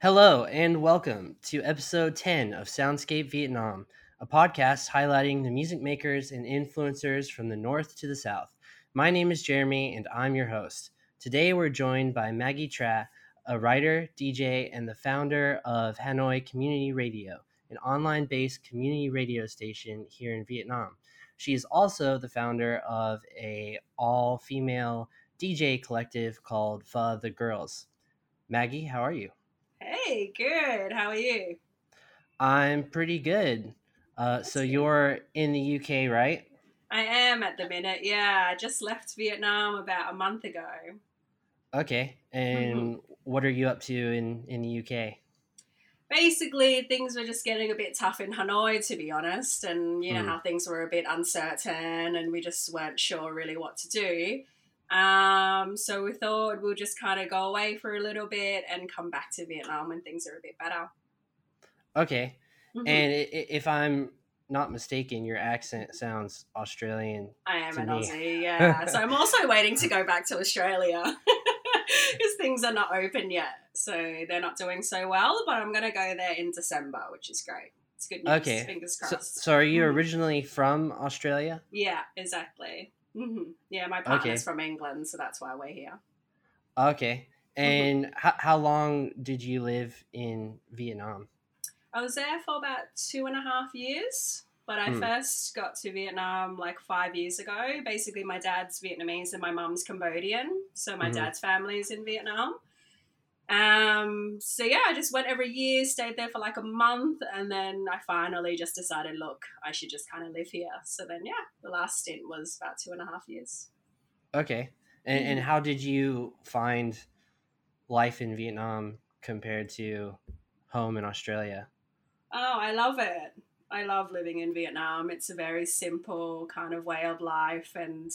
Hello and welcome to episode 10 of Soundscape Vietnam, a podcast highlighting the music makers and influencers from the north to the south. My name is Jeremy and I'm your host. Today we're joined by Maggie Tra, a writer, DJ, and the founder of Hanoi Community Radio, an online based community radio station here in Vietnam. She is also the founder of a all female DJ collective called Pho the Girls. Maggie, how are you? Hey, good. How are you? I'm pretty good. Uh, so good. you're in the UK, right? I am at the minute. Yeah, I just left Vietnam about a month ago. Okay. And what are you up to in in the UK? Basically, things were just getting a bit tough in Hanoi, to be honest, and you know Hmm. how things were a bit uncertain, and we just weren't sure really what to do. Um, so we thought we'll just kind of go away for a little bit and come back to Vietnam when things are a bit better. Okay. Mhm. And if I'm not mistaken, your accent sounds Australian. I am an me. Aussie, yeah. so I'm also waiting to go back to Australia because things are not open yet. So they're not doing so well, but I'm going to go there in December, which is great. It's good news. Okay. Fingers So, crossed. so are you Mhm. originally from Australia? yeah, exactly. Hmm Yeah, my partner's Okay. from England, so that's why we're here. Okay. Mm-hmm. And how, how long did you live in Vietnam? I was there for about two and a half years, but I Hmm. first got to Vietnam like five years ago. Basically, my dad's Vietnamese and my mum's Cambodian, so my Mhm. dad's family is in Vietnam. Um, so yeah, I just went every year, stayed there for like a month, and then I finally just decided, look, I should just kind of live here. So then, yeah, the last stint was about two and a half years. Okay. And, and Mhm. how did you find life in Vietnam compared to home in Australia? Oh, I love it. I love living in Vietnam. It's a very simple kind of way of life and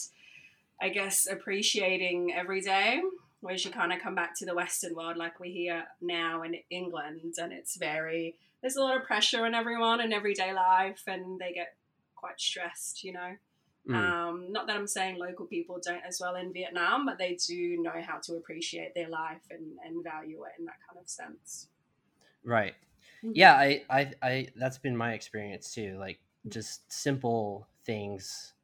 I guess appreciating every day. Whereas you kind of come back to the Western world like we hear now in England and it's very there's a lot of pressure on everyone in everyday life and they get quite stressed, you know. Mm, Um, not that I'm saying local people don't as well in Vietnam, but they do know how to appreciate their life and, and value it in that kind of sense. right. Mhm. Yeah, I, I, I, that's been my experience too. Like just simple things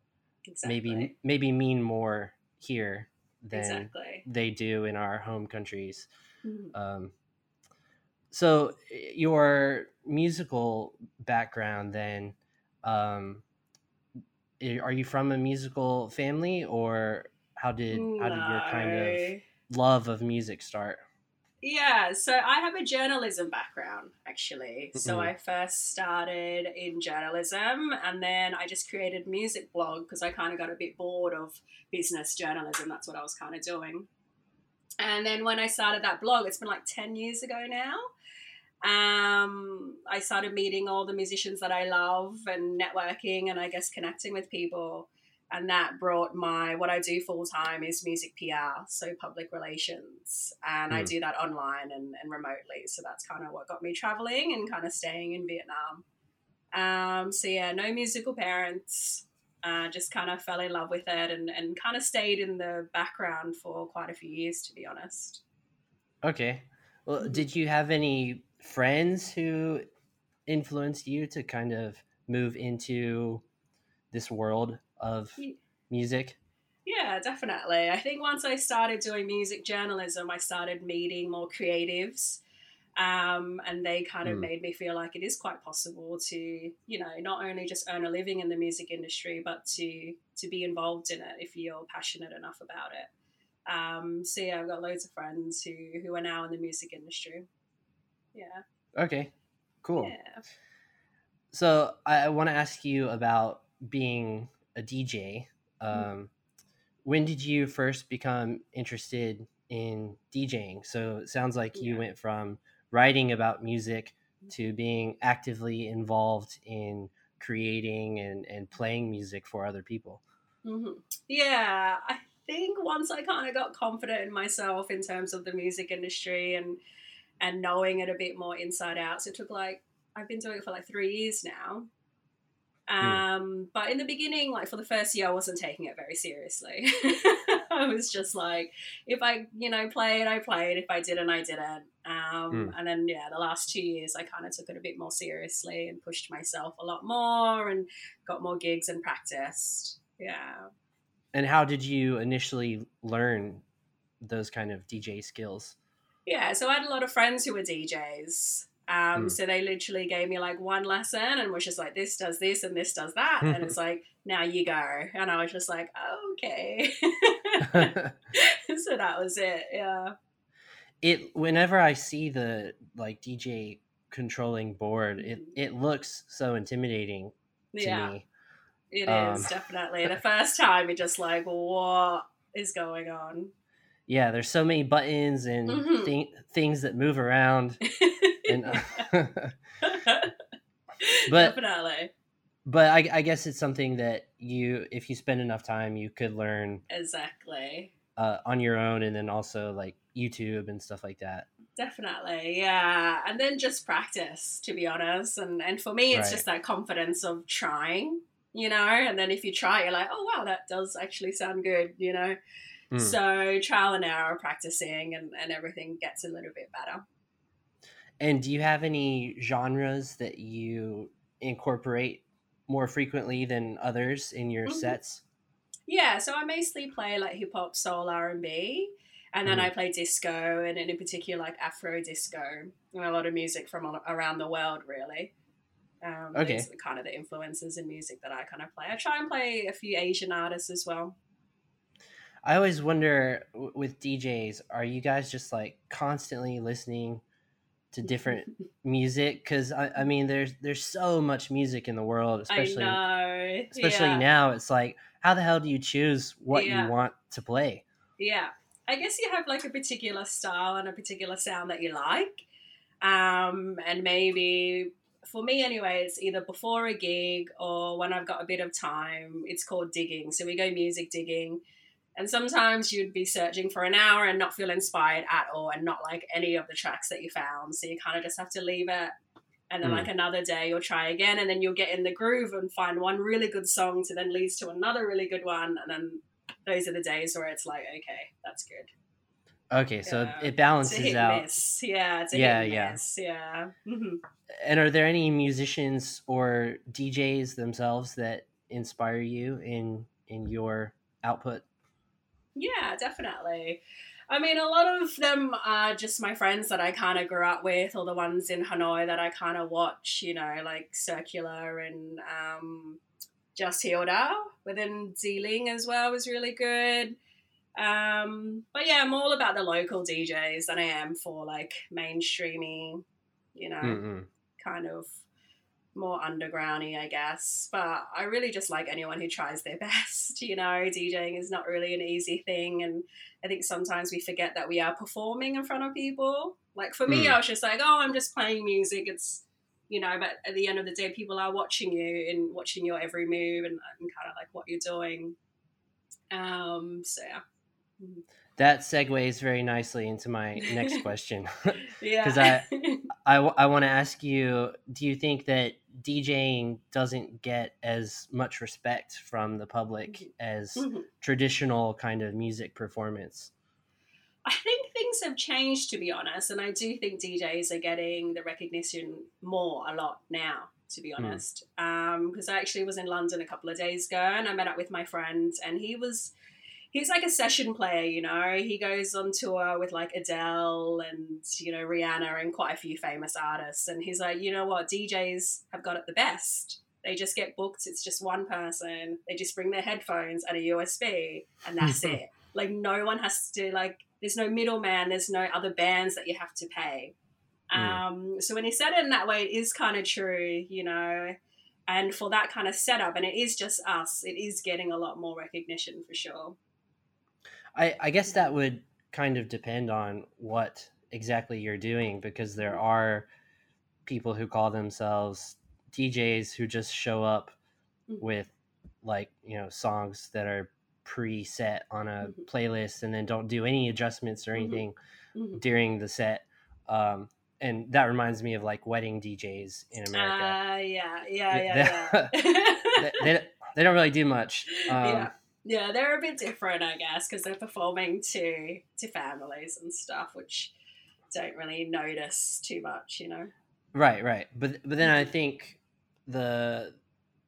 Exactly. maybe, maybe mean more here than exactly. they do in our home countries. Mhm. Um, so your musical background then, um, are you from a musical family or how did, how did your kind of love of music start? Yeah, so I have a journalism background actually. So Mhm. I first started in journalism and then I just created music blog because I kind of got a bit bored of business journalism. That's what I was kind of doing. And then when I started that blog, it's been like 10 years ago now. Um, I started meeting all the musicians that I love and networking and I guess connecting with people. And that brought my what I do full time is music PR, so public relations. And I Hmm. do that online and, and remotely. So that's kind of what got me traveling and kind of staying in Vietnam. Um, so yeah, no musical parents. Uh, just kind of fell in love with it and, and kind of stayed in the background for quite a few years, to be honest. Okay. Well, did you have any friends who influenced you to kind of move into this world of music? Yeah, definitely. I think once I started doing music journalism, I started meeting more creatives. Um, and they kind of Hmm. made me feel like it is quite possible to, you know, not only just earn a living in the music industry, but to to be involved in it if you're passionate enough about it. Um, so yeah, I've got loads of friends who who are now in the music industry. Yeah, Okay. Cool. yeah. So I, I want to ask you about being a DJ. Um, when did you first become interested in DJing? So it sounds like you went from writing about music to being actively involved in creating and, and playing music for other people. hmm Yeah, I think once I kind of got confident in myself in terms of the music industry and and knowing it a bit more inside out. So it took like I've been doing it for like three years now. Um, but in the beginning, like for the first year, I wasn't taking it very seriously. I was just like, if I, you know, played, I played. If I didn't, I didn't. Um, Mm. And then, yeah, the last two years, I kind of took it a bit more seriously and pushed myself a lot more and got more gigs and practiced. Yeah. And how did you initially learn those kind of DJ skills? Yeah, so I had a lot of friends who were DJs. Um, Mm. So they literally gave me like one lesson and was just like, this does this and this does that. and it's like, now you go. And I was just like, okay. so that was it. Yeah. it whenever I see the like DJ controlling board, it Mhm. it looks so intimidating to Yeah, me. it is Um, definitely. The first time, you're just like, what is going on? Yeah, there's so many buttons and Mhm. thi- things that move around. And uh, But- definitely. but I, I guess it's something that you, if you spend enough time, you could learn Exactly. uh, on your own, and then also like YouTube and stuff like that. Definitely, yeah. And then just practice, to be honest. And and for me, it's Right. just that confidence of trying, you know. And then if you try, you're like, oh wow, that does actually sound good, you know. Mm. So trial and error, practicing, and and everything gets a little bit better. And do you have any genres that you incorporate more frequently than others in your Mhm. sets? Yeah, so I mostly play like hip hop, soul, R and B, and then Mhm. I play disco, and in particular like Afro disco, and a lot of music from all around the world, really. Um, Okay. Those are kind of the influences in music that I kind of play. I try and play a few Asian artists as well. I always wonder w- with DJs, are you guys just like constantly listening to different music? Because I, I mean, there's there's so much music in the world, especially especially yeah. now. It's like, how the hell do you choose what Yeah. you want to play? Yeah. I guess you have like a particular style and a particular sound that you like. Um, and maybe for me anyway, it's either before a gig or when I've got a bit of time. It's called digging. So we go music digging. And sometimes you'd be searching for an hour and not feel inspired at all and not like any of the tracks that you found. So you kind of just have to leave it. And then Mm. like another day you'll try again and then you'll get in the groove and find one really good song to then leads to another really good one and then those are the days where it's like, okay, that's good. Okay, so Yeah. it balances out. miss. Yeah, it's a Yeah, yeah. miss. Yeah. hmm And are there any musicians or DJs themselves that inspire you in in your output? Yeah, definitely. I mean, a lot of them are just my friends that I kind of grew up with, or the ones in Hanoi that I kind of watch, you know, like Circular and um, Just Hilda within Zealing as well was really good. Um, but yeah, I'm all about the local DJs than I am for like mainstreamy, you know. Mm-mm. kind of more undergroundy, I guess. But I really just like anyone who tries their best. You know, DJing is not really an easy thing, and I think sometimes we forget that we are performing in front of people. Like for me, Mm. I was just like, oh, I'm just playing music. It's you know, but at the end of the day, people are watching you and watching your every move and, and kind of like what you're doing. Um, so yeah. That segues very nicely into my next question. Yeah. 'Cause I- I, w- I want to ask you do you think that DJing doesn't get as much respect from the public as Mhm. traditional kind of music performance? I think things have changed, to be honest, and I do think DJs are getting the recognition more a lot now, to be Hmm. honest. Because I actually was in London a couple of days ago, and I met up with my friend, and he was he's like a session player, you know. He goes on tour with like Adele and you know Rihanna and quite a few famous artists, and he's like, you know what, DJs have got it the best. They just get booked. It's just one person. They just bring their headphones and a USB, and that's it. Like no one has to do, like. There's no middleman. There's no other bands that you have to pay. Mm. Um, so when he said it in that way, it is kind of true, you know. And for that kind of setup, and it is just us, it is getting a lot more recognition for sure. I, I guess that would kind of depend on what exactly you're doing because there are people who call themselves DJs who just show up Mhm. with like you know songs that are preset on a Mhm. playlist and then don't do any adjustments or Mhm. anything Mhm. during the set um, and that reminds me of like wedding DJs in America Uh, yeah, yeah, yeah, yeah. they, they, they don't really do much um, yeah, yeah, they're a bit different, I guess, because they're performing to to families and stuff, which don't really notice too much, you know. Right, right. But but then I think the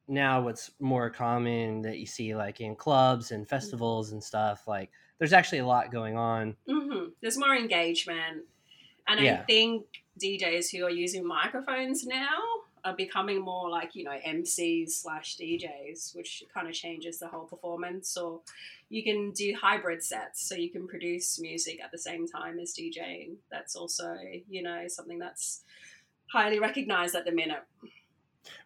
now what's more common that you see like in clubs and festivals and stuff like there's actually a lot going on. hmm There's more engagement, and I think DJs who are using microphones now are becoming more like you know MCs slash DJs, which kind of changes the whole performance. Or you can do hybrid sets, so you can produce music at the same time as DJing. That's also you know something that's highly recognized at the minute.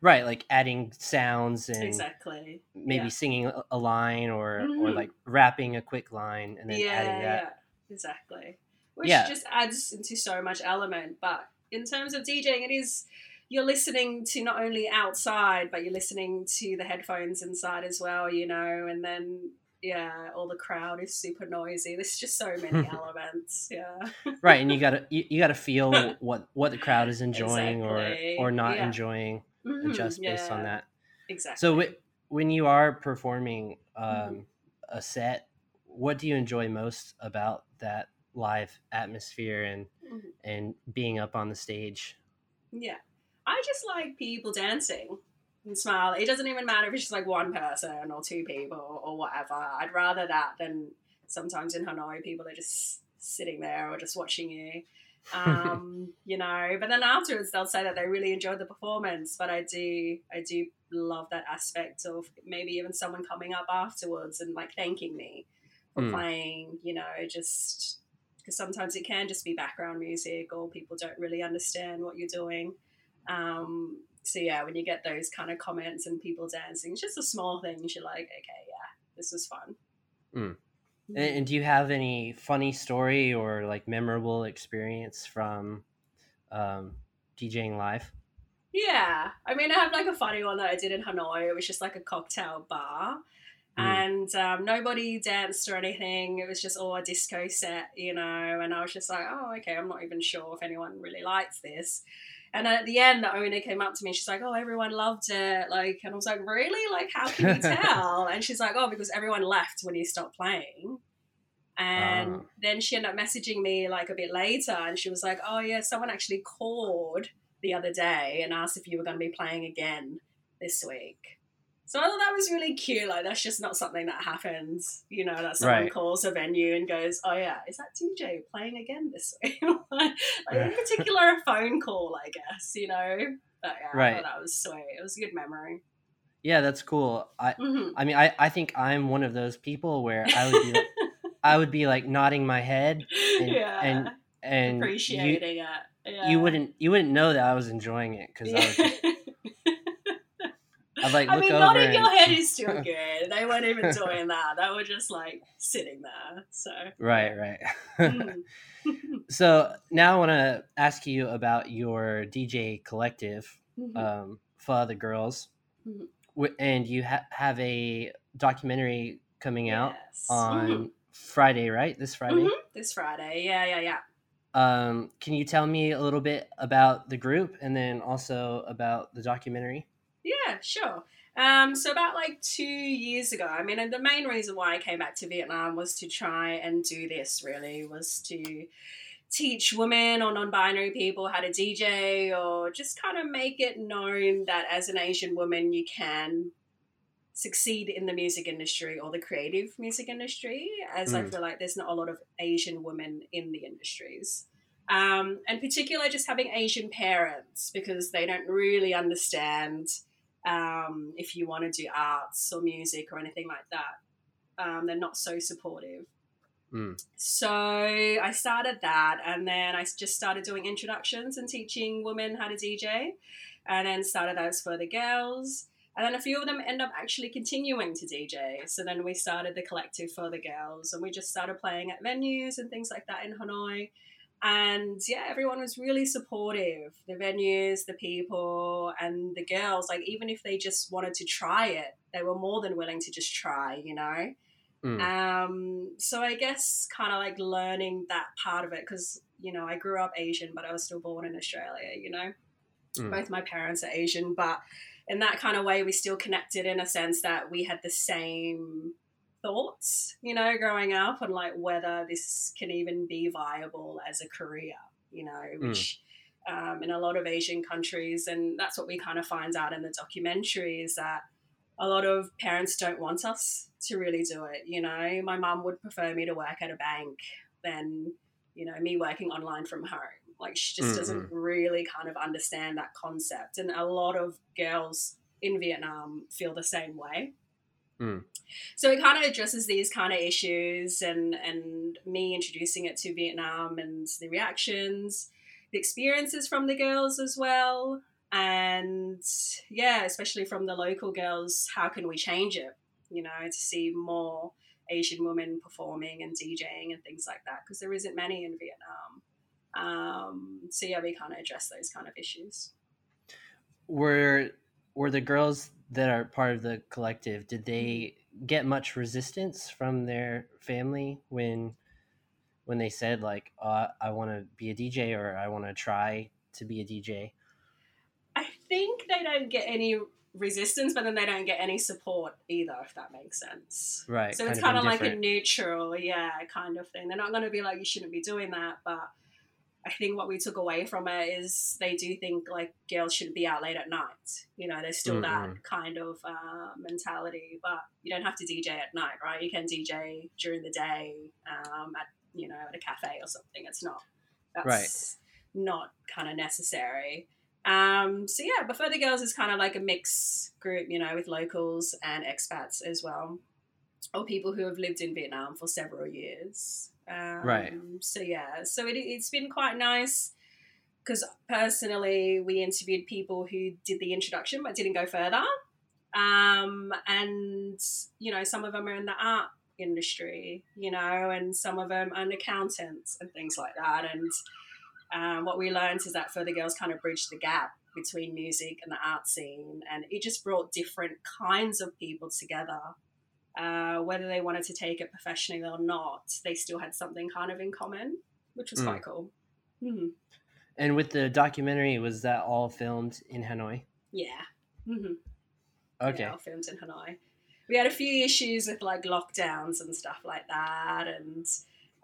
Right, like adding sounds and Exactly. maybe yeah. singing a- line or or Mhm. like rapping a quick line and then yeah, adding that. yeah, exactly. Which Yeah. just adds into so much element. But in terms of DJing, it is you're listening to not only outside, but you're listening to the headphones inside as well. You know, and then yeah, all the crowd is super noisy. There's just so many elements. Yeah, Right, and you got to you, you got to feel what what the crowd is enjoying Exactly. or or not Yeah. enjoying Mhm, just based on that. Exactly. So wh- when you are performing um, Mhm. a set, what do you enjoy most about that live atmosphere and Mhm. and being up on the stage? Yeah. I just like people dancing and smile. It doesn't even matter if it's just like one person or two people or whatever. I'd rather that than sometimes in Hanoi, people are just sitting there or just watching you. Um, you know, but then afterwards they'll say that they really enjoyed the performance. But I do, I do love that aspect of maybe even someone coming up afterwards and like thanking me for Mm. playing. You know, just because sometimes it can just be background music or people don't really understand what you're doing. Um, so yeah, when you get those kind of comments and people dancing, it's just a small things. You're like, okay, yeah, this is fun. Mm. And, and do you have any funny story or like memorable experience from um, DJing live? Yeah, I mean, I have like a funny one that I did in Hanoi. It was just like a cocktail bar, Mm. and um, nobody danced or anything. It was just all a disco set, you know. And I was just like, oh, okay, I'm not even sure if anyone really likes this. And at the end, the owner came up to me. She's like, "Oh, everyone loved it." Like, and I was like, "Really? Like, how can you tell?" and she's like, "Oh, because everyone left when you stopped playing." And Ah. then she ended up messaging me like a bit later, and she was like, "Oh yeah, someone actually called the other day and asked if you were going to be playing again this week." So I thought that was really cute. Like that's just not something that happens, you know. That someone Right. calls a venue and goes, "Oh yeah, is that DJ playing again this week?" like in particular, a phone call, I guess, you know. But yeah, I Right. thought that was sweet. It was a good memory. Yeah, that's cool. I hmm I mean, I, I think I'm one of those people where I would be like, I would be like nodding my head and yeah, and and you, appreciating it. Yeah. you wouldn't you wouldn't know that I was enjoying it because I would just I'd like I mean, over nodding and your head is still good. They weren't even doing that. They were just like sitting there. So right right. mm. so now I want to ask you about your DJ collective, Mhm. um, Pho the Girls, Mhm. And you ha- have a documentary coming out Yes. on Mhm. Friday, right? This Friday. Mhm. this Friday. Yeah, yeah, yeah. Um, can you tell me a little bit about the group and then also about the documentary? Yeah, sure. Um, so about like two years ago, I mean, and the main reason why I came back to Vietnam was to try and do this. Really, was to teach women or non-binary people how to DJ, or just kind of make it known that as an Asian woman, you can succeed in the music industry or the creative music industry. As I Mm. feel like there's not a lot of Asian women in the industries. Um, and particularly just having Asian parents because they don't really understand um, if you want to do arts or music or anything like that. Um, they're not so supportive. Mm. So I started that, and then I just started doing introductions and teaching women how to DJ, and then started those for the girls. And then a few of them end up actually continuing to DJ. So then we started the collective Pho the Girls, and we just started playing at venues and things like that in Hanoi. And yeah, everyone was really supportive. The venues, the people, and the girls. Like even if they just wanted to try it, they were more than willing to just try. You know. Mm. Um, so I guess kind of like learning that part of it because you know I grew up Asian, but I was still born in Australia. You know, Mm. both my parents are Asian, but in that kind of way, we still connected in a sense that we had the same thoughts, you know, growing up on like whether this can even be viable as a career, you know, Mm. which um, in a lot of Asian countries, and that's what we kind of find out in the documentary is that a lot of parents don't want us to really do it. You know, my mum would prefer me to work at a bank than, you know, me working online from home. Like she just doesn't really kind of understand that concept. And a lot of girls in Vietnam feel the same way. Mm. So it kind of addresses these kind of issues and and me introducing it to Vietnam and the reactions, the experiences from the girls as well. And yeah, especially from the local girls, how can we change it? You know, to see more Asian women performing and DJing and things like that, because there isn't many in Vietnam. Um, so yeah, we kind of address those kind of issues. Were were the girls that are part of the collective? Did they get much resistance from their family when when they said like, uh, "I want to be a DJ" or "I want to try to be a DJ"? I think they don't get any resistance, but then they don't get any support either, if that makes sense. Right. So it's kind of like a neutral, yeah, kind of thing. They're not going to be like, you shouldn't be doing that. But I think what we took away from it is they do think like girls shouldn't be out late at night. You know, there's still Mm-mm. that kind of uh, mentality. But you don't have to DJ at night, right? You can DJ during the day um, at, you know, at a cafe or something. It's not, that's right. not kind of necessary. Um, so yeah, but Pho the Girls, it's kind of like a mix group, you know, with locals and expats as well, or people who have lived in Vietnam for several years. Um, Right. So yeah, so it, it's been quite nice because personally, we interviewed people who did the introduction but didn't go further, um, and you know, some of them are in the art industry, you know, and some of them are accountants and things like that, and um, what we learned is that Pho the Girls kind of bridged the gap between music and the art scene, and it just brought different kinds of people together. Uh, whether they wanted to take it professionally or not, they still had something kind of in common, which was Mm. quite cool. hmm And with the documentary, was that all filmed in Hanoi? Yeah. hmm Okay. Yeah, all filmed in Hanoi. We had a few issues with like lockdowns and stuff like that, and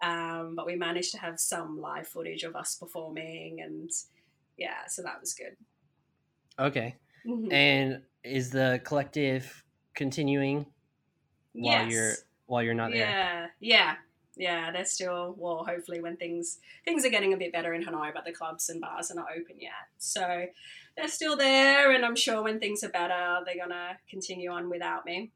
um, but we managed to have some live footage of us performing, and yeah, so that was good. Okay. Mhm. And is the collective continuing while you're Yes. while you're not there? Yeah, yeah, yeah. They're still well. Hopefully, when things things are getting a bit better in Hanoi, but the clubs and bars are not open yet, so they're still there. And I'm sure when things are better, they're gonna continue on without me.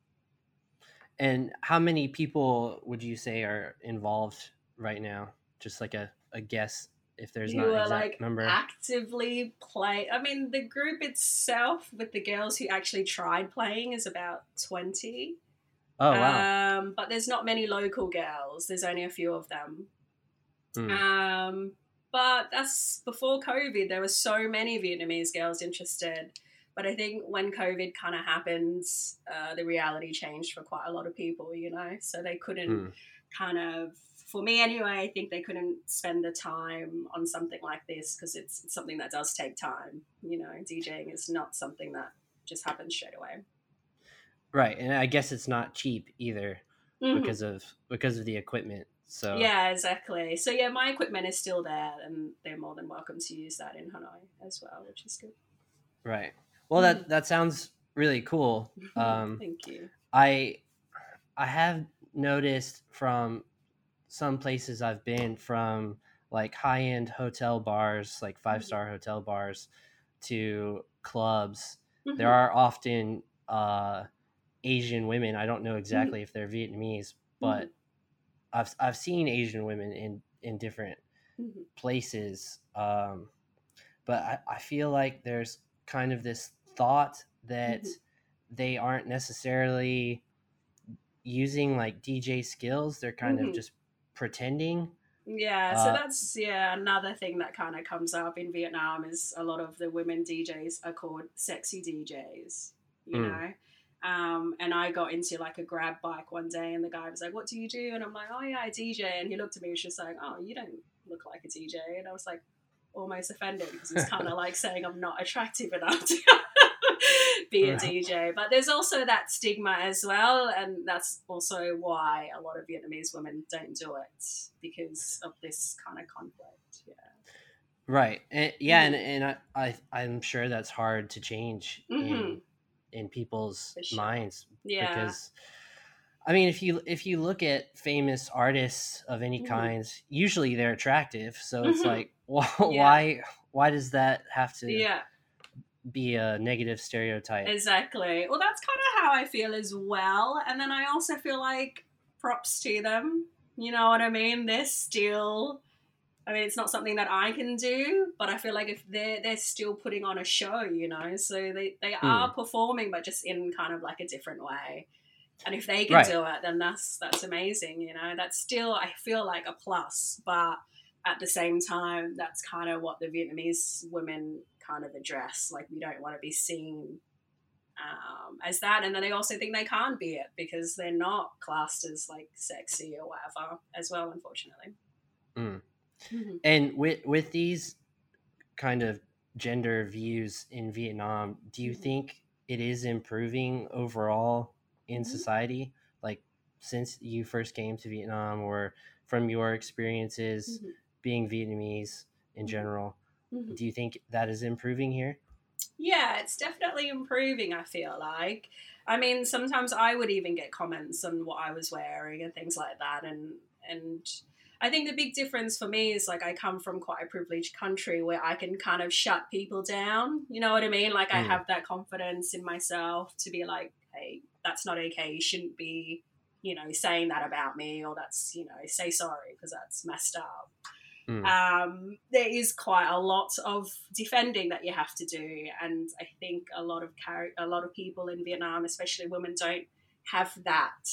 And how many people would you say are involved right now? Just like a, a guess if there's who not an exact like number. actively play. I mean, the group itself with the girls who actually tried playing is about twenty. Oh wow. Um, but there's not many local girls. There's only a few of them. Hmm. Um, but that's before COVID. There were so many Vietnamese girls interested. But I think when COVID kind of happened, uh, the reality changed for quite a lot of people, you know? So they couldn't Hmm. kind of, for me anyway, I think they couldn't spend the time on something like this because it's, it's something that does take time. You know, DJing is not something that just happens straight away. Right. And I guess it's not cheap either Mhm. because of because of the equipment. So Yeah, exactly. So yeah, my equipment is still there, and they're more than welcome to use that in Hanoi as well, which is good. Right. Well, that that sounds really cool. Um, Thank you. I I have noticed from some places I've been from like high end hotel bars, like five star hotel bars, to clubs. There Mhm. are often uh, Asian women. I don't know exactly if they're Vietnamese, but I've I've seen Asian women in in different Mhm. places. Um, but I, I feel like there's kind of this thought that Mhm. they aren't necessarily using like DJ skills. They're kind of just pretending. Yeah, so Uh, that's yeah another thing that kind of comes up in Vietnam is a lot of the women DJs are called sexy DJs, you Mm. know. Um, and I got into like a grab bike one day, and the guy was like, "What do you do?" And I'm like, "Oh yeah, I DJ." And he looked at me, and was just like, "Oh, you don't look like a DJ." And I was like, almost offended because it's kind of like saying I'm not attractive enough to, be a Right. DJ. But there's also that stigma as well, and that's also why a lot of Vietnamese women don't do it because of this kind of conflict. Yeah. Right. And, yeah, Mhm. and, and I, I I'm sure that's hard to change in Mhm. In people's sure. minds Yeah. because I mean if you if you look at famous artists of any Mhm. kinds, usually they're attractive. So it's Mhm. like why Yeah. why why does that have to yeah. be a negative stereotype? Exactly. Well, that's kind of how I feel as well. And then I also feel like props to them. You know what I mean? They're still. I mean, it's not something that I can do, but I feel like if they're they're still putting on a show, you know, so they they Hmm. are performing, but just in kind of like a different way. And if they can Right. do it, then that's that's amazing. You know, that's still I feel like a plus, but at the same time, that's kind of what the Vietnamese women kind of address. Like, we don't want to be seen um, as that. And then they also think they can't be it because they're not classed as like sexy or whatever as well, unfortunately. Mm. Mhm. And with with these kind of gender views in Vietnam, do you Mhm. think it is improving overall in Mhm. society? Like since you first came to Vietnam, or from your experiences Mhm. being Vietnamese in Mhm. general, do you think that is improving here? Yeah, it's definitely improving, I feel like. I mean, sometimes I would even get comments on what I was wearing and things like that and and I think the big difference for me is like I come from quite a privileged country where I can kind of shut people down. You know what I mean? Like I Mm. have that confidence in myself to be like, hey, that's not okay. You shouldn't be, you know, saying that about me or that's, you know, say sorry because that's messed up Mm. um, there is quite a lot of defending that you have to do, and I think a lot of char- a lot of people in Vietnam, especially women, don't have that,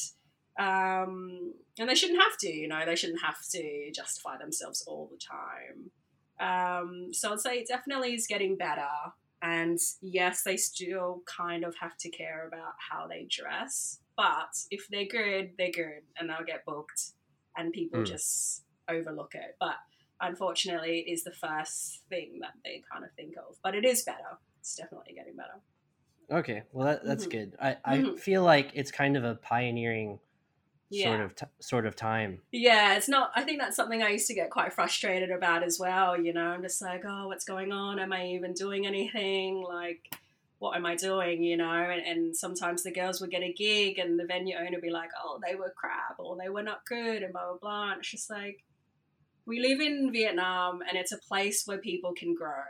um, and they shouldn't have to. You know, they shouldn't have to justify themselves all the time. Um, so I'd say it definitely is getting better. And yes, they still kind of have to care about how they dress. But if they're good, they're good and they'll get booked and people Mm. just overlook it. But unfortunately, it is the first thing that they kind of think of. But it is better. It's definitely getting better. Okay, well that, that's Mhm. good. I, I Mhm. feel like it's kind of a pioneering sort of t- sort of time. Yeah, it's not. I think that's something I used to get quite frustrated about as well. You know, I'm just like, oh, what's going on? Am I even doing anything? Like, what am I doing? You know, and, and sometimes the girls would get a gig and the venue owner would be like, oh, they were crap or they were not good and blah, blah, blah. And it's just like, we live in Vietnam and it's a place where people can grow,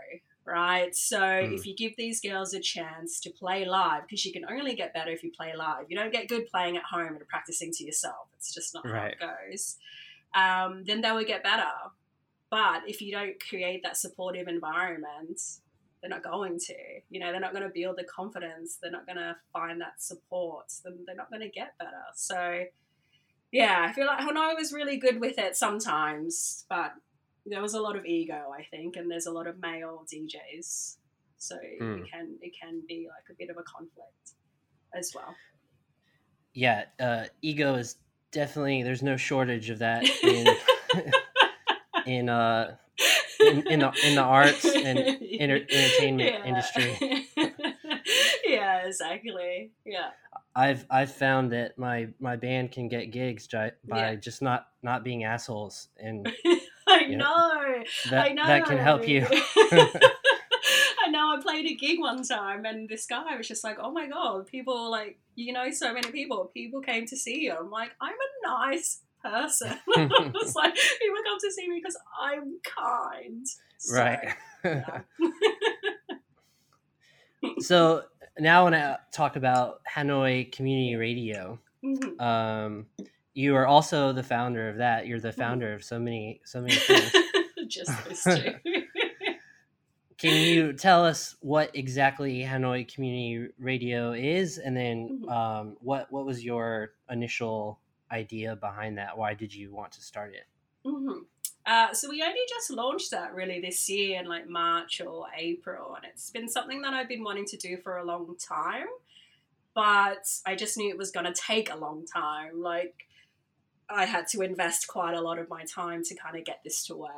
right? So Mm. if you give these girls a chance to play live, because you can only get better if you play live. You don't get good playing at home and practicing to yourself. It's just not Right. how it goes. Um, then they will get better. But if you don't create that supportive environment, they're not going to. You know, they're not going to build the confidence. They're not going to find that support. Then they're not going to get better. So, yeah, I feel like Hanoi was really good with it sometimes, but there was a lot of ego, I think, and there's a lot of male DJs, so Mm. it can it can be like a bit of a conflict as well. Yeah, uh, ego is definitely there's no shortage of that in in uh in, in the in the arts and enter- entertainment Yeah. industry. yeah, exactly. Yeah. I've I've found that my my band can get gigs by Yeah. just not not being assholes, and I know. that I know. that can help you. I know. I played a gig one time, and this guy was just like, "Oh my god, people like you know so many people. People came to see you." I'm like, "I'm a nice person." I it's like people come to see me because I'm kind. So, right. yeah. so now I want to talk about Hanoi Community Radio. Mhm. Um, you are also the founder of that. You're the Mm-hmm. founder of so many so many things. just those two. Can you tell us what exactly Hanoi Community Radio is, and then Mhm. um, what what was your initial idea behind that? Why did you want to start it? hmm Uh, so we only just launched that really this year in like March or April, and it's been something that I've been wanting to do for a long time, but I just knew it was going to take a long time. Like I had to invest quite a lot of my time to kind of get this to work.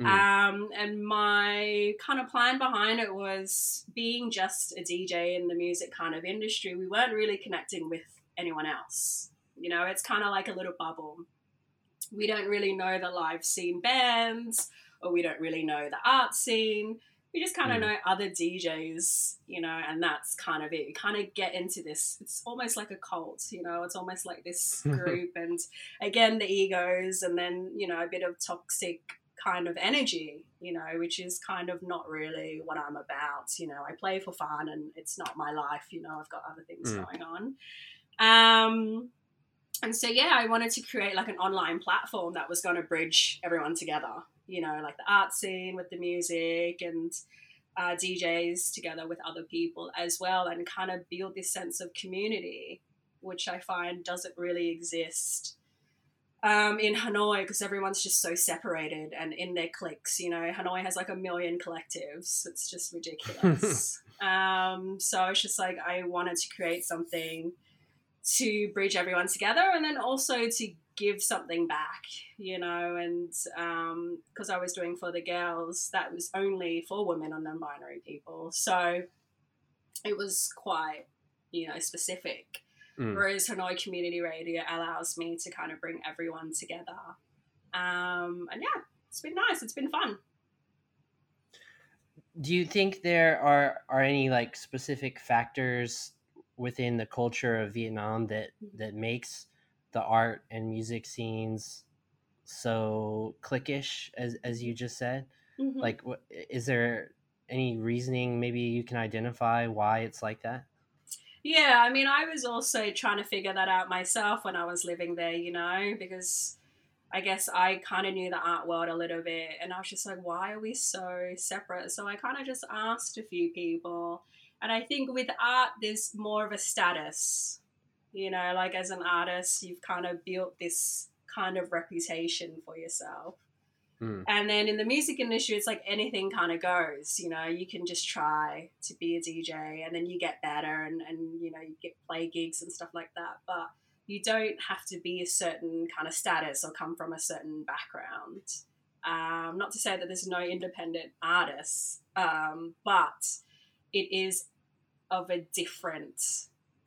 Mm. Um, and my kind of plan behind it was being just a DJ in the music kind of industry. We weren't really connecting with anyone else. You know, it's kind of like a little bubble. We don't really know the live scene bands, or we don't really know the art scene. We just kind of mm. know other DJs, you know, and that's kind of it. You kind of get into this. It's almost like a cult, you know. It's almost like this group, and again the egos, and then you know a bit of toxic kind of energy, you know, which is kind of not really what I'm about. You know, I play for fun and it's not my life, you know, I've got other things mm. going on. Um, and so, yeah, I wanted to create like an online platform that was going to bridge everyone together, you know, like the art scene with the music and uh, DJs together with other people as well, and kind of build this sense of community, which I find doesn't really exist um, in Hanoi because everyone's just so separated and in their cliques. You know, Hanoi has like a million collectives. It's just ridiculous. um, so it's just like I wanted to create something to bridge everyone together and then also to give something back, you know, and because um, I was doing Pho the Girls, that was only for women and non binary people. So it was quite, you know, specific. Mm. Whereas Hanoi Community Radio allows me to kind of bring everyone together. Um, and yeah, it's been nice. It's been fun. Do you think there are are any like specific factors within the culture of Vietnam that that makes the art and music scenes so cliquish as as you just said? Mm-hmm. Like, is there any reasoning maybe you can identify why it's like that? Yeah, I mean, I was also trying to figure that out myself when I was living there, you know, because I guess I kind of knew the art world a little bit and I was just like, why are we so separate? So I kind of just asked a few people. And I think with art, there's more of a status, you know, like as an artist, you've kind of built this kind of reputation for yourself. Mm. And then in the music industry, it's like anything kind of goes. You know, you can just try to be a DJ and then you get better and, and you know, you get play gigs and stuff like that. But you don't have to be a certain kind of status or come from a certain background. Um, not to say that there's no independent artists, um, but it is of a different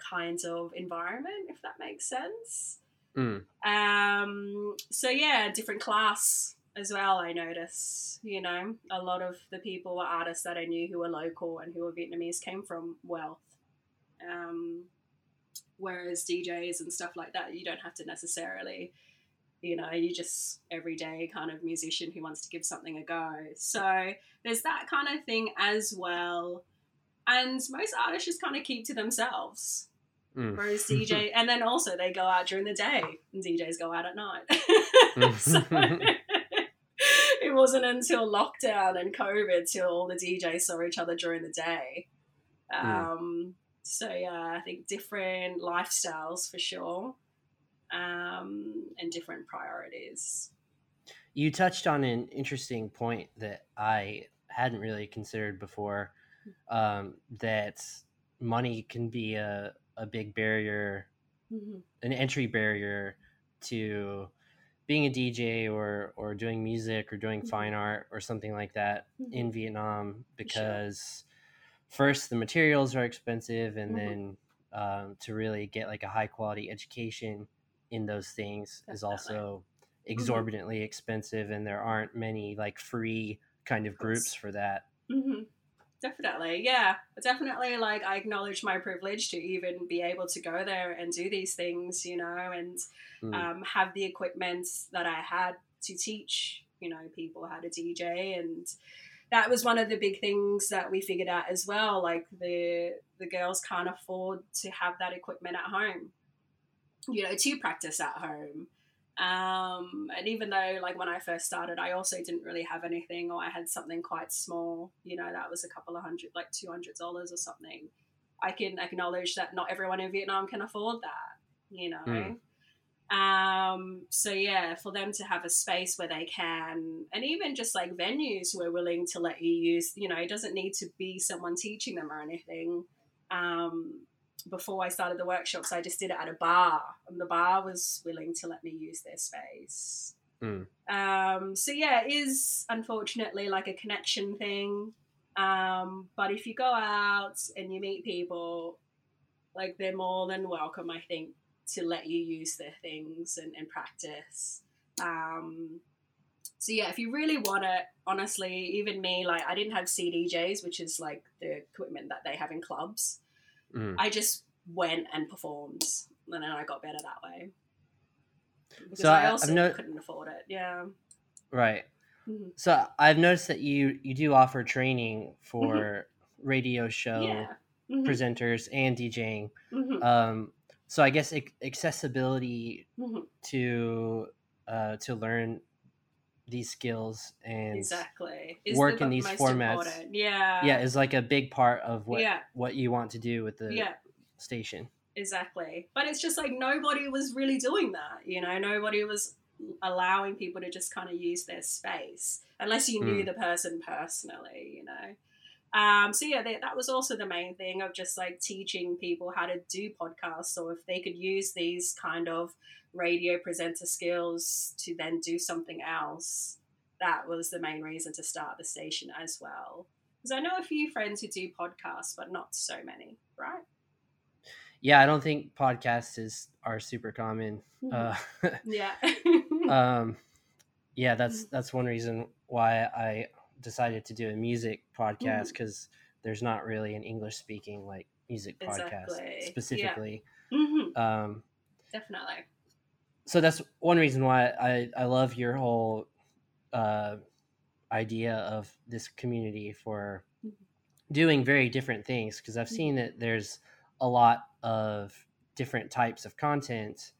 kind of environment, if that makes sense. Mm. Um, so yeah, different class as well, I notice. You know, a lot of the people, artists that I knew who were local and who were Vietnamese, came from wealth. Um, whereas DJs and stuff like that, you don't have to necessarily, you know, you just everyday kind of musician who wants to give something a go. So there's that kind of thing as well. And most artists just kind of keep to themselves. Mm. Whereas DJ, and then also they go out during the day, and DJs go out at night. so, it wasn't until lockdown and COVID till all the DJs saw each other during the day. Hmm. Um, So yeah, I think different lifestyles for sure, um, and different priorities. You touched on an interesting point that I hadn't really considered before. Um, that money can be a, a big barrier, mm-hmm. an entry barrier to being a DJ or or doing music or doing mm-hmm. fine art or something like that mm-hmm. in Vietnam because sure. first the materials are expensive and mm-hmm. then um, to really get like a high quality education in those things Definitely. is also mm-hmm. exorbitantly expensive and there aren't many like free kind of groups for that. Mm-hmm. Definitely, yeah. Definitely, like, I acknowledge my privilege to even be able to go there and do these things, you know, and mm. um, have the equipment that I had to teach, you know, people how to DJ. And that was one of the big things that we figured out as well. Like, the, the girls can't afford to have that equipment at home, you know, to practice at home. Um, and even though, like, when I first started, I also didn't really have anything, or I had something quite small, you know, that was a couple of hundred, like $200 or something. I can acknowledge that not everyone in Vietnam can afford that, you know. Mm. Um, so yeah, for them to have a space where they can, and even just like venues who are willing to let you use, you know, it doesn't need to be someone teaching them or anything. Um, before I started the workshops, I just did it at a bar, and the bar was willing to let me use their space. Mm. Um, so yeah, it is unfortunately like a connection thing. Um, but if you go out and you meet people, like they're more than welcome, I think, to let you use their things and, and practice. Um, so yeah, if you really want it, honestly, even me, like I didn't have CDJs, which is like the equipment that they have in clubs. Mm. I just went and performed, and then I got better that way. Because So I I- also no- couldn't afford it. Yeah. Right. Mhm. So I've noticed that you you do offer training for radio show Mm-hmm. Mhm. presenters and DJing. Mhm. Um, so I guess ac- accessibility Mhm. to uh, to learn these skills and Exactly. Is work the in these formats. important. Yeah. yeah is like a big part of what Yeah. what you want to do with the Yeah. station. Exactly. But it's just like nobody was really doing that, you know, nobody was allowing people to just kind of use their space unless you knew Mm. the person personally, you know. Um, so yeah, that, that was also the main thing of just like teaching people how to do podcasts or if they could use these kind of radio presenter skills to then do something else. That was the main reason to start the station as well. Because I know a few friends who do podcasts, but not so many, right? Yeah, I don't think podcasts is are super common. Uh, Yeah. um, yeah, that's Mm-hmm. that's one reason why I decided to do a music podcast because there's not really an English speaking like music podcast Exactly. Yeah. specifically. hmm Um, Definitely. So that's one reason why I, I love your whole uh, idea of this community for doing very different things because I've seen that there's a lot of different types of content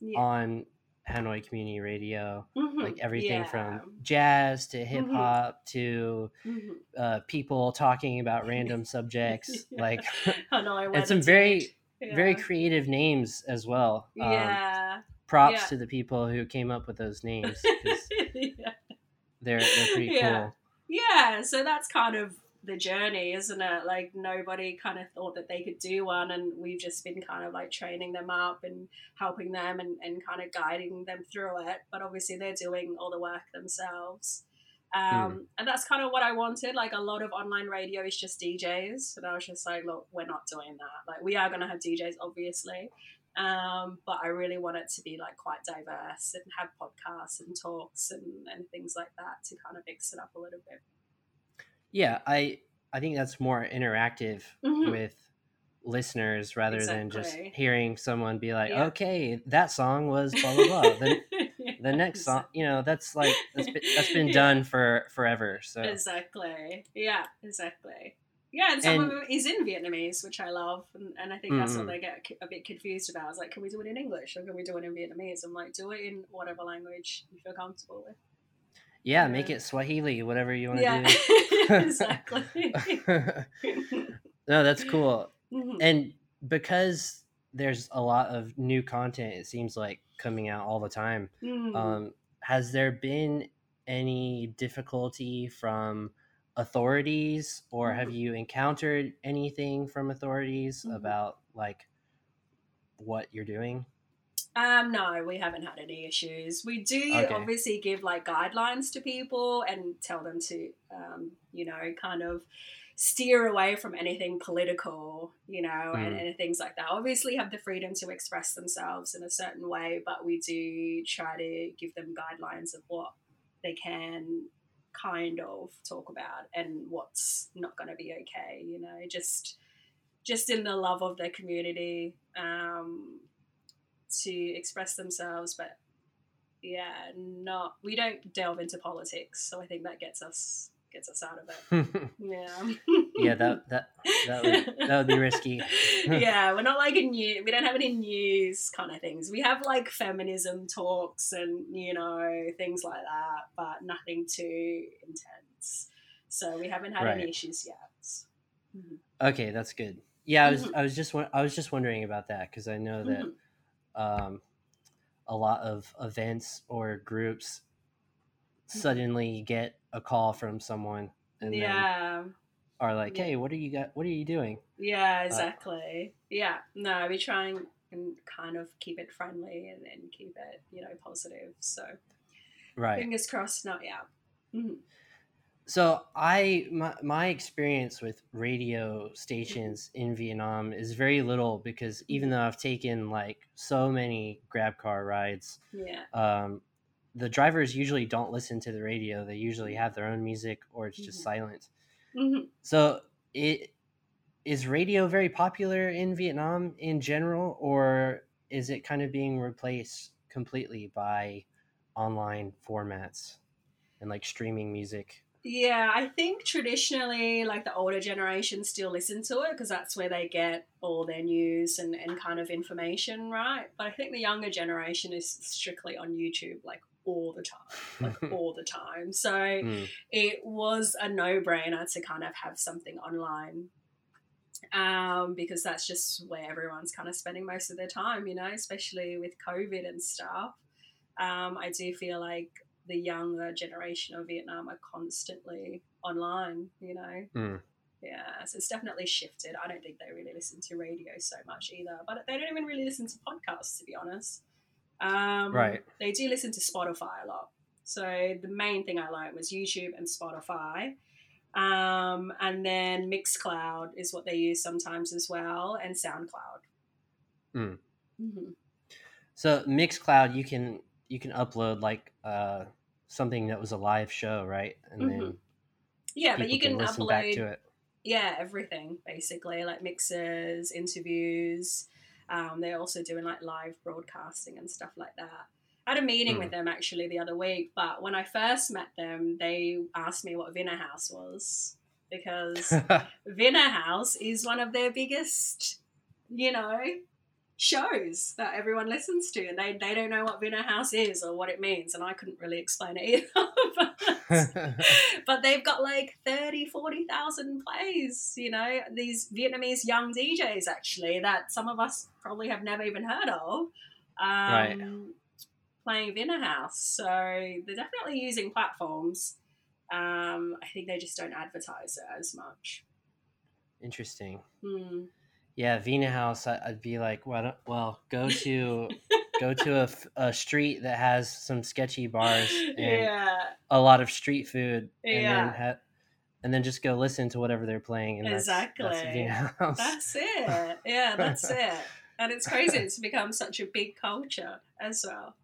Yeah. on Hanoi Community Radio, Mhm. like everything Yeah. from jazz to hip hop to Mhm. uh, people talking about random subjects, Yeah. like know. I and some very. Yeah. very creative names as well. Um, Yeah. Props Yeah. to the people who came up with those names. yeah. they're they're pretty Yeah. cool. Yeah. So that's kind of the journey, isn't it? Like nobody kind of thought that they could do one, and we've just been kind of like training them up and helping them and, and kind of guiding them through it. But obviously, they're doing all the work themselves. Um, And that's kind of what I wanted. Like a lot of online radio is just DJs. And I was just like, look, we're not doing that. Like, we are going to have DJs, obviously. Um, but I really want it to be like quite diverse and have podcasts and talks and, and things like that to kind of mix it up a little bit. Yeah, I I think that's more interactive Mhm. with listeners rather than just hearing someone be like, Yeah. "Okay, that song was blah blah blah." the, the next song, you know, that's like that's been, that's been Yeah. done for forever. So Exactly. Yeah, exactly. Yeah, and some And- of it is in Vietnamese, which I love, and, and I think that's what Mhm. they get a bit confused about. It's like, can we do it in English or can we do it in Vietnamese? I'm like, do it in whatever language you feel comfortable with. yeah, make it Swahili, whatever you want to Yeah, do. exactly. no, that's cool. Mhm. And because there's a lot of new content, it seems like coming out all the time. Mhm. Um, has there been any difficulty from authorities, or have Mhm. you encountered anything from authorities Mhm. about like what you're doing? Um, no, we haven't had any issues. We do Okay. obviously give like guidelines to people and tell them to, um, you know, kind of steer away from anything political, you know, and, Mm. and things like that. Obviously, have the freedom to express themselves in a certain way, but we do try to give them guidelines of what they can kind of talk about and what's not going to be okay. You know, just just in the love of their community. Um, to express themselves, but yeah, not we don't delve into politics, so I think that gets us gets us out of it. Yeah. yeah, that that that would that would be risky. yeah, we're not like a new. We don't have any news kind of things. We have like feminism talks and you know things like that, but nothing too intense. So we haven't had Right. any issues yet. Mhm. Okay, that's good. Yeah, I was Mhm. I was just I was just wondering about that because I know that Mhm. um, a lot of events or groups Mm-hmm. suddenly get a call from someone and then Yeah. are like, Yeah. "Hey, what are you got? What are you doing?" Yeah, exactly. yeah, no, we try and, and kind of keep it friendly and, and keep it, you know, positive. So, Right. Fingers crossed, not yet. Mhm. So I my, my experience with radio stations in Vietnam is very little because even though I've taken like so many grab car rides, Yeah. um, the drivers usually don't listen to the radio. They usually have their own music or it's just Mhm. silent. hmm So it is radio very popular in Vietnam in general, or is it kind of being replaced completely by online formats and like streaming music? Yeah, I think traditionally, like the older generation still listen to it because that's where they get all their news and, and kind of information, right? But I think the younger generation is strictly on YouTube, like all the time, like all the time. So Mm, it was a no brainer to kind of have something online um, because that's just where everyone's kind of spending most of their time, you know, especially with COVID and stuff. Um, I do feel like the younger generation of Vietnam are constantly online, you know. Mm. Yeah, so it's definitely shifted. I don't think they really listen to radio so much either, but they don't even really listen to podcasts, to be honest. Um, Right. They do listen to Spotify a lot. So the main thing I learned was YouTube and Spotify. Um, and then Mixcloud is what they use sometimes as well, and SoundCloud. Mm. hmm So Mixcloud, you can you can upload like uh, something that was a live show, right? And then Mhm. Yeah, but you can, listen upload back to it. yeah everything basically, like mixes, interviews. Um, they're also doing like live broadcasting and stuff like that. I had a meeting Hmm. with them actually the other week, but when I first met them, they asked me what Vina House was because Vina House is one of their biggest, you know, shows that everyone listens to, and they, they don't know what Vina House is or what it means, and I couldn't really explain it either. but, but they've got like 30, 40,000 plays, you know, these Vietnamese young DJs actually that some of us probably have never even heard of. Um, Right. Playing Vina House. So they're definitely using platforms. Um, I think they just don't advertise it as much. Interesting. Hmm. Yeah, Vina House. I, I'd be like, well, well, go to go to a, a street that has some sketchy bars and Yeah, a lot of street food, and Yeah. then ha- and then just go listen to whatever they're playing. And that's, that's Exactly. Vina House. that's it. Yeah, that's it. And it's crazy. It's become such a big culture as well.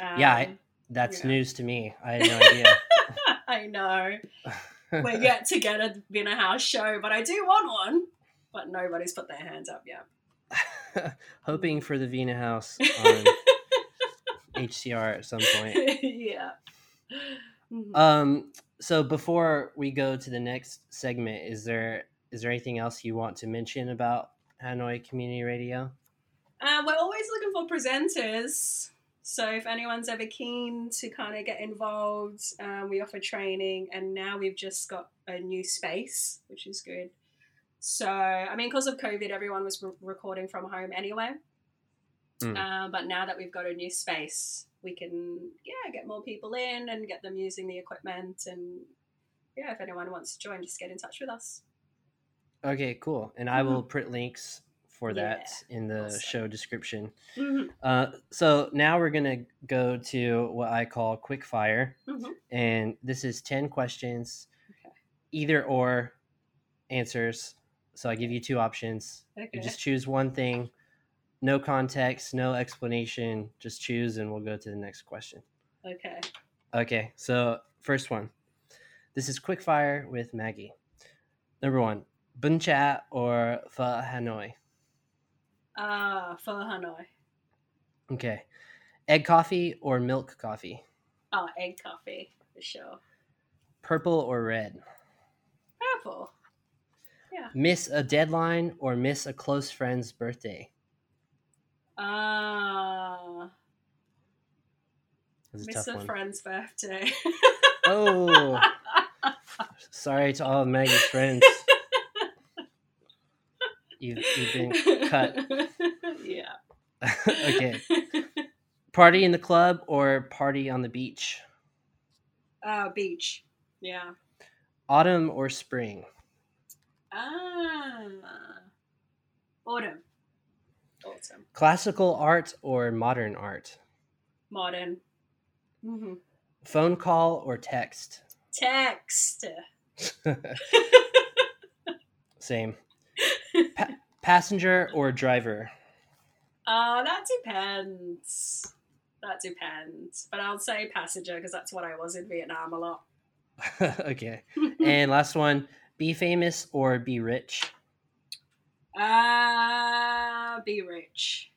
Um, Yeah, I- That's Yeah. news to me. I had no idea. I know. We're yet to get a Vina House show, but I do want one. But nobody's put their hands up yet. Hoping for the Vina House on HCR at some point. yeah. Mhm. Um. So before we go to the next segment, is there is there anything else you want to mention about Hanoi Community Radio? Uh, we're always looking for presenters. So if anyone's ever keen to kind of get involved, um, we offer training, and now we've just got a new space, which is good. So I mean, because of COVID, everyone was re- recording from home anyway. Mm. Uh, but now that we've got a new space, we can yeah get more people in and get them using the equipment, and yeah, if anyone wants to join, just get in touch with us. Okay, cool. And I will print links for that Mm-hmm. Yeah, in the awesome. show description. Mhm, Uh, so now we're gonna go to what I call quick fire, mhm. and this is ten questions, Okay. either or answers. So I give you two options. Okay. You just choose one thing, no context, no explanation. Just choose, and we'll go to the next question. okay. Okay, so first one. This is quick fire with Maggie. Number one, bun cha or pho Hanoi. Ah, pho Hanoi. Okay, egg coffee or milk coffee. Oh, egg coffee for sure. Purple or red. Purple. Miss a deadline or miss a close friend's birthday. Ah, miss a friend's birthday. Oh, sorry to all of Maggie's friends. You've, you've been cut. yeah. okay, party in the club or party on the beach. Uh, beach. Yeah. Autumn or spring. Ah. Autumn. Autumn. Classical art or modern art. Modern. hmm Phone call or text? Text. Same. Pa- passenger or driver? Uh, that depends. That depends. But I'll say passenger because that's what I was in Vietnam a lot. okay. And last one be famous or be rich? Uh, be rich.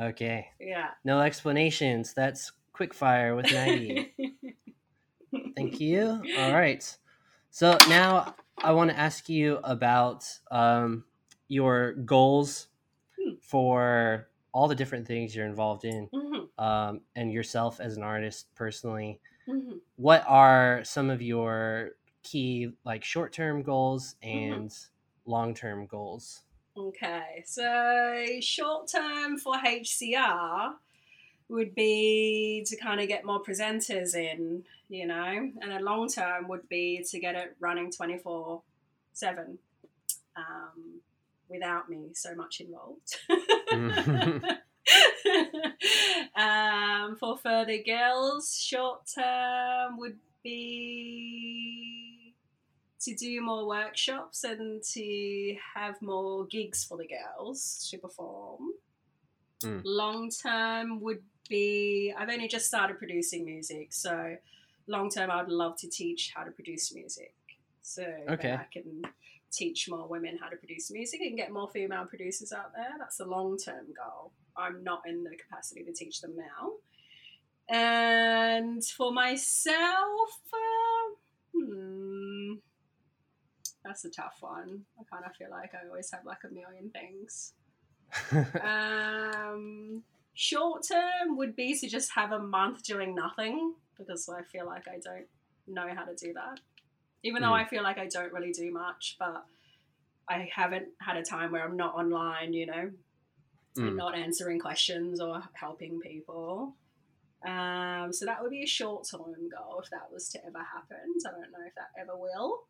Okay. Yeah. No explanations. That's quick fire with Maggie. Thank you. All right. So now I want to ask you about um, your goals Hmm. for all the different things you're involved in Mhm, um, and yourself as an artist personally. mhm. What are some of your key, like short term goals Mm-hmm. and long term goals? Okay, so short term for HCR would be to kind of get more presenters in, you know, and then long term would be to get it running 24 7 um, without me so much involved. um, for Pho the Girls, short term would be to do more workshops and to have more gigs for the girls to perform. Mm. Long term would be I've only just started producing music, so long term I'd love to teach how to produce music. So Okay. I can teach more women how to produce music and get more female producers out there. That's a long term goal. I'm not in the capacity to teach them now. And for myself, uh, hmm, that's a tough one. I kind of feel like I always have like a million things. Um, short term would be to just have a month doing nothing because I feel like I don't know how to do that. Even though Mm. I feel like I don't really do much, but I haven't had a time where I'm not online, you know, Mm. and not answering questions or helping people. Um, so that would be a short term goal if that was to ever happen. So I don't know if that ever will.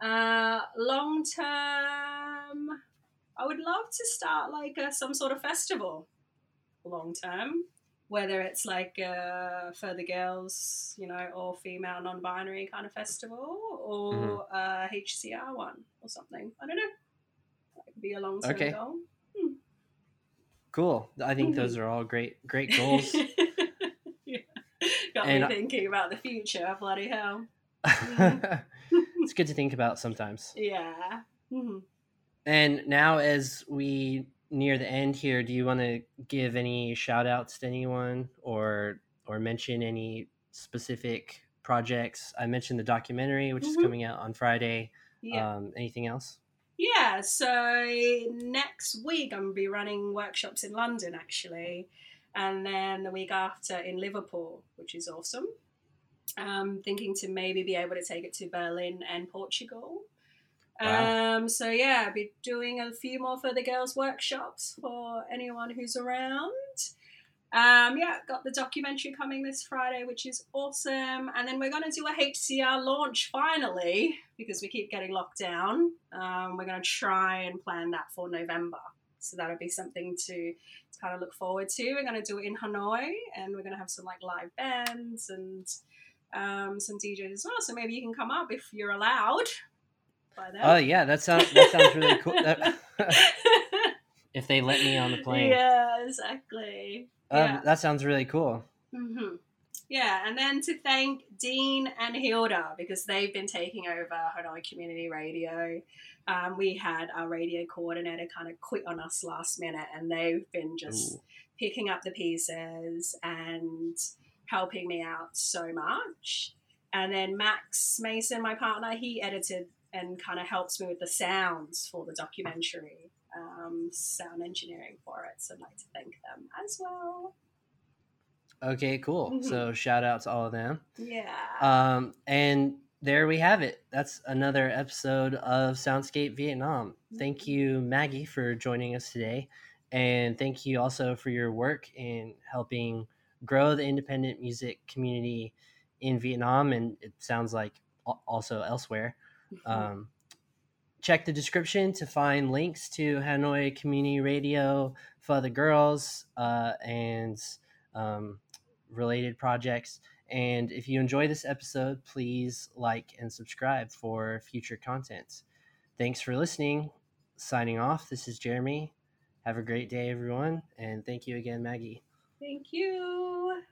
Uh, long term, I would love to start like a, some sort of festival. Long term, whether it's like uh, for the girls, you know, or female non-binary kind of festival, or a HCR one or something. I don't know. That could be a long term Okay. goal. cool. I think those Mhm. are all great, great goals. Got And me thinking about the future. Bloody hell. it's good to think about sometimes. Yeah. Mhm. And now, as we near the end here, do you want to give any shout outs to anyone or or mention any specific projects? I mentioned the documentary, which is Mhm. coming out on Friday. Yeah. Um, anything else? Yeah, so next week I'm going to be running workshops in London actually, and then the week after in Liverpool, which is awesome. I'm thinking to maybe be able to take it to Berlin and Portugal. Wow. Um, so yeah, I'll be doing a few more Pho the Girls workshops for anyone who's around. Um, yeah, got the documentary coming this Friday, which is awesome. And then we're going to do a HCR launch finally because we keep getting locked down. Um, we're going to try and plan that for November. So that'll be something to, to kind of look forward to. We're going to do it in Hanoi and we're going to have some like live bands and um, some DJs as well. So maybe you can come up if you're allowed. Oh yeah, that sounds that sounds really cool. That- if they let me on the plane, Yeah, exactly. um, yeah. that sounds really cool. hmm Yeah, and then to thank Dean and Hilda because they've been taking over Hanoi Community Radio. Um, we had our radio coordinator kind of quit on us last minute, and they've been just Ooh. picking up the pieces and helping me out so much. And then Max Mason, my partner, he edited and kind of helps me with the sounds for the documentary, um, sound engineering for it. So I'd like to thank them as well. Okay, cool. Mhm. So shout out to all of them. Yeah. Um, and there we have it. That's another episode of Soundscape Vietnam. Thank you, Maggie, for joining us today. And thank you also for your work in helping grow the independent music community in Vietnam. And it sounds like also elsewhere. Um, check the description to find links to Hanoi Community Radio Pho the Girls uh, and um, related projects. And if you enjoy this episode, please like and subscribe for future content. Thanks for listening. Signing off, this is Jeremy. Have a great day, everyone. And thank you again, Maggie. Thank you.